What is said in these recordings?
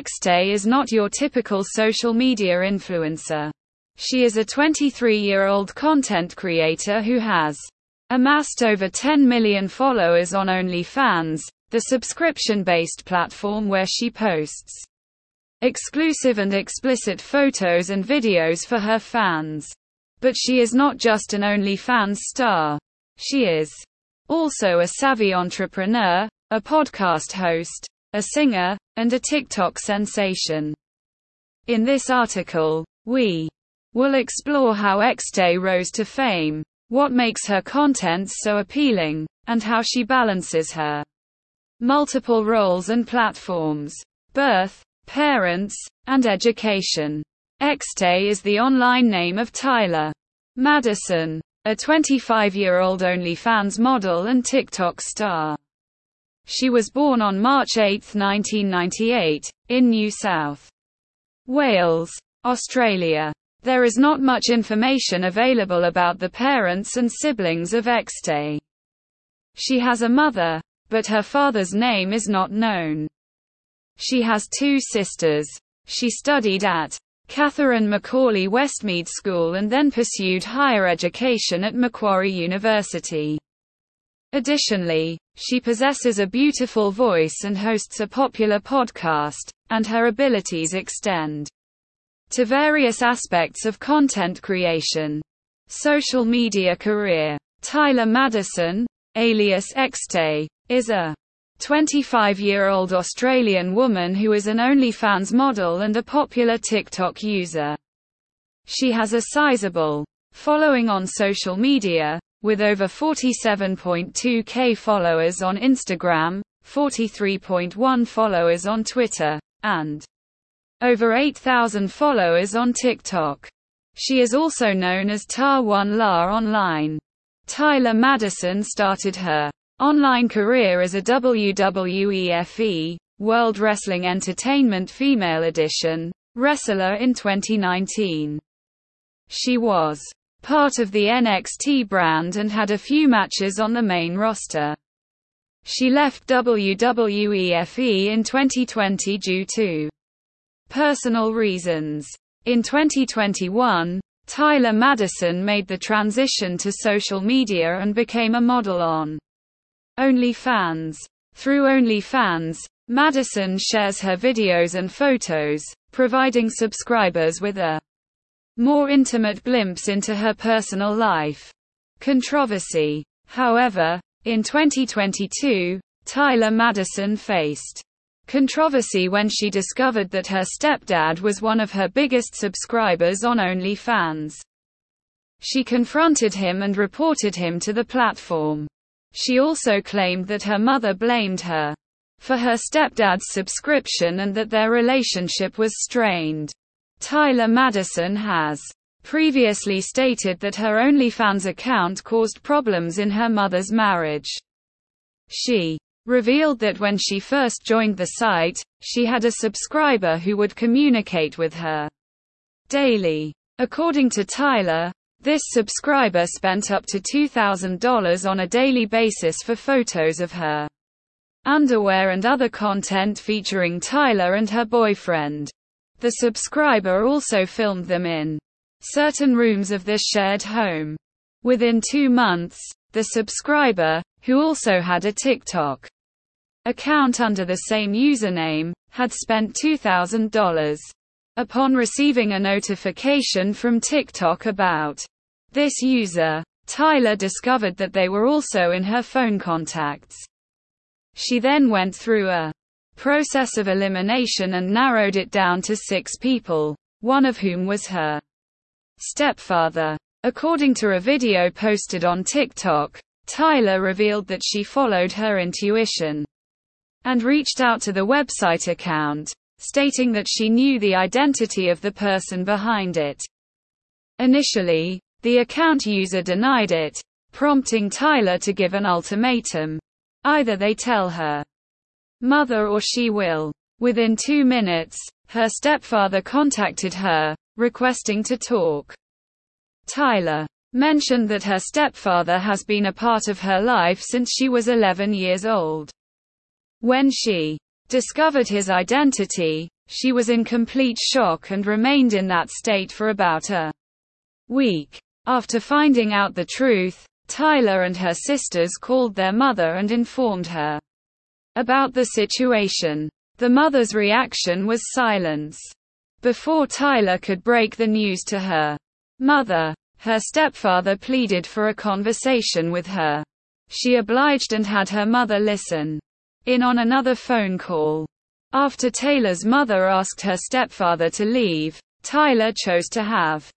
XTAIX is not your typical social media influencer. She is a 23 year old content creator who has amassed over 10 million followers on OnlyFans, the subscription based platform where she posts exclusive and explicit photos and videos for her fans. But she is not just an OnlyFans star. She is also a savvy entrepreneur, a podcast host, a singer, and a TikTok sensation. In this article, we will explore how XTAIX rose to fame, what makes her content so appealing, and how she balances her multiple roles and platforms. Birth, parents, and education. Xday is the online name of Tyler Madison, a 25 year old OnlyFans model and TikTok star. She was born on March 8, 1998, in New South Wales, Australia. There is not much information available about the parents and siblings of XTAIX. She has a mother, but her father's name is not known. She has two sisters. She studied at Catherine McAuley Westmead School and then pursued higher education at Macquarie University. Additionally, she possesses a beautiful voice and hosts a popular podcast, and her abilities extend to various aspects of content creation. Social media career. Tyler Madison, alias XTAIX, is a 25-year-old Australian woman who is an OnlyFans model and a popular TikTok user. She has a sizable following on social media, with over 47.2k followers on Instagram, 43.1 followers on Twitter, and over 8,000 followers on TikTok. She is also known as Ta1 La online. Tyler Madison started her online career as a WWEFE, World Wrestling Entertainment Female Edition, wrestler in 2019. She was part of the NXT brand and had a few matches on the main roster. She left WWEFE in 2020 due to personal reasons. In 2021, Tyler Madison made the transition to social media and became a model on OnlyFans. Through OnlyFans, Madison shares her videos and photos, providing subscribers with a more intimate glimpse into her personal life. Controversy. However, in 2022, Tyler Madison faced controversy when she discovered that her stepdad was one of her biggest subscribers on OnlyFans. She confronted him and reported him to the platform. She also claimed that her mother blamed her for her stepdad's subscription and that their relationship was strained. Tyler Madison has previously stated that her OnlyFans account caused problems in her mother's marriage. She revealed that when she first joined the site, she had a subscriber who would communicate with her daily. According to Tyler, this subscriber spent up to $2,000 on a daily basis for photos of her underwear and other content featuring Tyler and her boyfriend. The subscriber also filmed them in certain rooms of this shared home. Within two months, the subscriber, who also had a TikTok account under the same username, had spent $2,000. Upon receiving a notification from TikTok about this user, Tyler discovered that they were also in her phone contacts. She then went through a process of elimination and narrowed it down to six people, one of whom was her stepfather. According to a video posted on TikTok, Tyler revealed that she followed her intuition and reached out to the website account, stating that she knew the identity of the person behind it. Initially, the account user denied it, prompting Tyler to give an ultimatum. Either they tell her mother or she will. Within two minutes, her stepfather contacted her, requesting to talk. Tyler mentioned that her stepfather has been a part of her life since she was 11 years old. When she discovered his identity, She was in complete shock and remained in that state for about a week. After finding out the truth, Tyler and her sisters called their mother and informed her about the situation. The mother's reaction was silence. Before Tyler could break the news to her mother, her stepfather pleaded for a conversation with her. She obliged and had her mother listen in on another phone call. After Taylor's mother asked her stepfather to leave, Tyler chose to have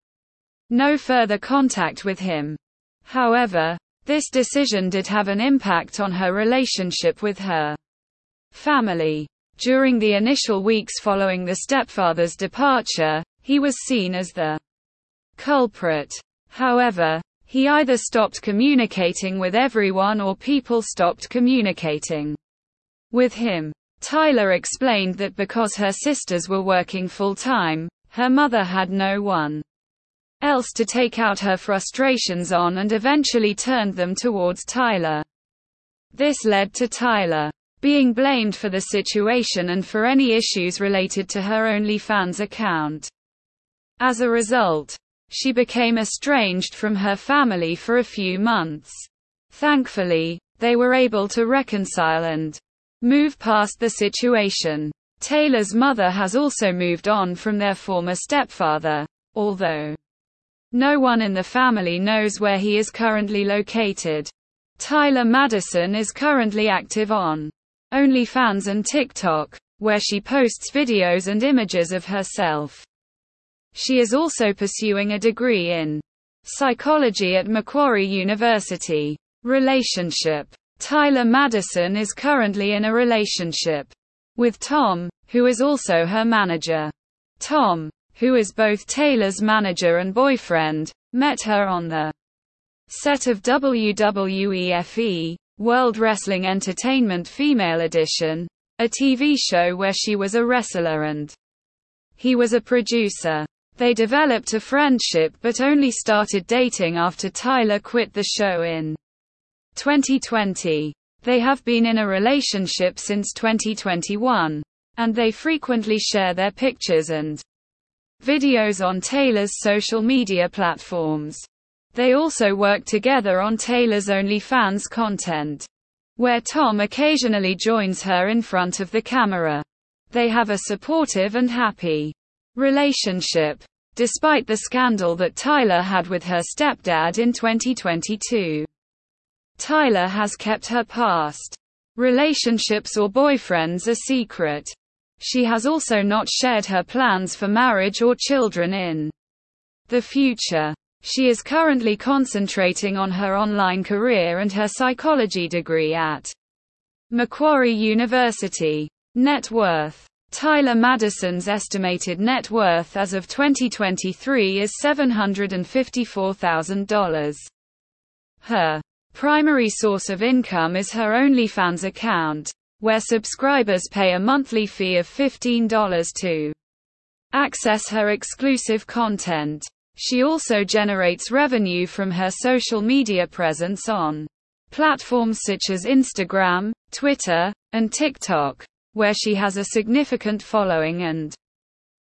no further contact with him. However, this decision did have an impact on her relationship with her family. During the initial weeks following the stepfather's departure, he was seen as the culprit. However, he either stopped communicating with everyone or people stopped communicating with him. Tyler explained that because her sisters were working full time, her mother had no one else to take out her frustrations on and eventually turned them towards Tyler. This led to Tyler being blamed for the situation and for any issues related to her OnlyFans account. As a result, she became estranged from her family for a few months. Thankfully, they were able to reconcile and move past the situation. Taylor's mother has also moved on from their former stepfather, although no one in the family knows where he is currently located. Tyler Madison is currently active on OnlyFans and TikTok, where she posts videos and images of herself. She is also pursuing a degree in psychology at Macquarie University. Relationship Tyler Madison is currently in a relationship with Tom, who is also her manager. Tom, who is both Taylor's manager and boyfriend, met her on the set of WWEFE, World Wrestling Entertainment Female Edition, a TV show where she was a wrestler and he was a producer. They developed a friendship but only started dating after Tyler quit the show in 2020. They have been in a relationship since 2021, and they frequently share their pictures and videos on Taylor's social media platforms. They also work together on Taylor's OnlyFans content, where Tom occasionally joins her in front of the camera. They have a supportive and happy relationship, despite the scandal that Tyler had with her stepdad in 2022. Tyler has kept her past relationships or boyfriends a secret. She has also not shared her plans for marriage or children in the future. She is currently concentrating on her online career and her psychology degree at Macquarie University. Net worth Tyler Madison's estimated net worth as of 2023 is $754,000. Her primary source of income is her OnlyFans account where subscribers pay a monthly fee of $15 to access her exclusive content. She also generates revenue from her social media presence on platforms such as Instagram, Twitter, and TikTok, where she has a significant following and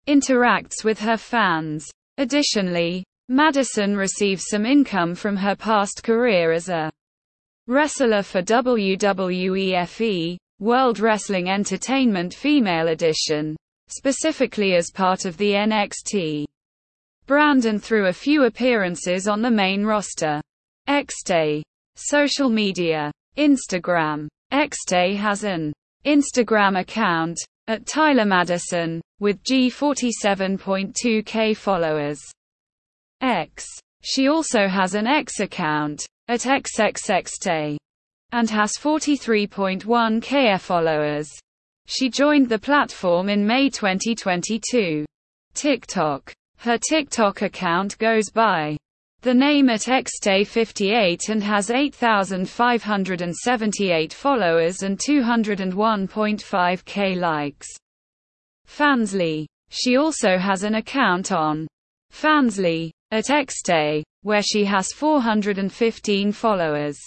interacts with her fans. Additionally, Madison receives some income from her past career as a wrestler for WWEFE, World Wrestling Entertainment Female Edition, specifically as part of the NXT brand and through a few appearances on the main roster. XTAIX. Social media. Instagram. XTAIX has an Instagram account, at Tyler Madison, with G47.2k followers. X. She also has an X account, at XXXday and has 43.1 k followers. She joined the platform in May 2022. TikTok. Her TikTok account goes by the name at xday58 and has 8,578 followers and 201.5k likes. Fansly. She also has an account on Fansly at xday, where she has 415 followers.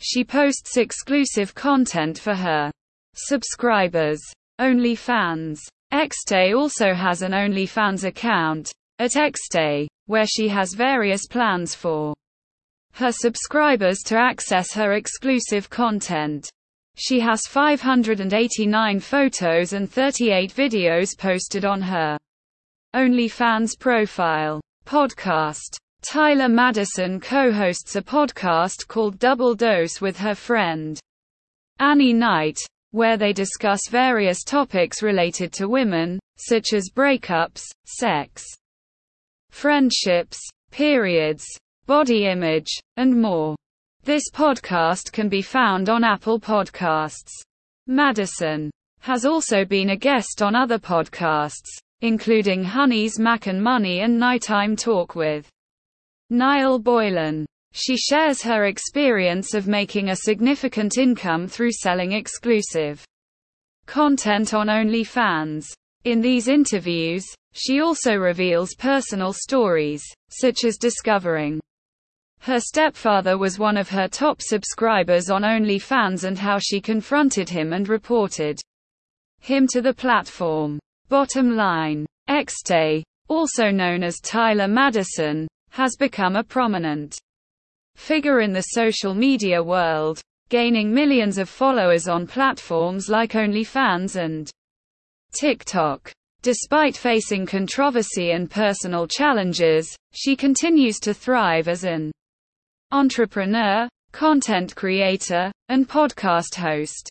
She posts exclusive content for her subscribers. OnlyFans XTAIX also has an OnlyFans account at Xtay, where she has various plans for her subscribers to access her exclusive content. She has 589 photos and 38 videos posted on her OnlyFans profile. Podcast Tyler Madison co-hosts a podcast called Double Dose with her friend Annie Knight, where they discuss various topics related to women, such as breakups, sex, friendships, periods, body image, and more. This podcast can be found on Apple Podcasts. Madison has also been a guest on other podcasts, including Honey's Mac and Money and Nighttime Talk with Niall Boylan. She shares her experience of making a significant income through selling exclusive content on OnlyFans. In these interviews, she also reveals personal stories, such as discovering her stepfather was one of her top subscribers on OnlyFans and how she confronted him and reported him to the platform. Bottom line. XTAIX, also known as Tyler Madison, has become a prominent figure in the social media world, gaining millions of followers on platforms like OnlyFans and TikTok. Despite facing controversy and personal challenges, she continues to thrive as an entrepreneur, content creator, and podcast host.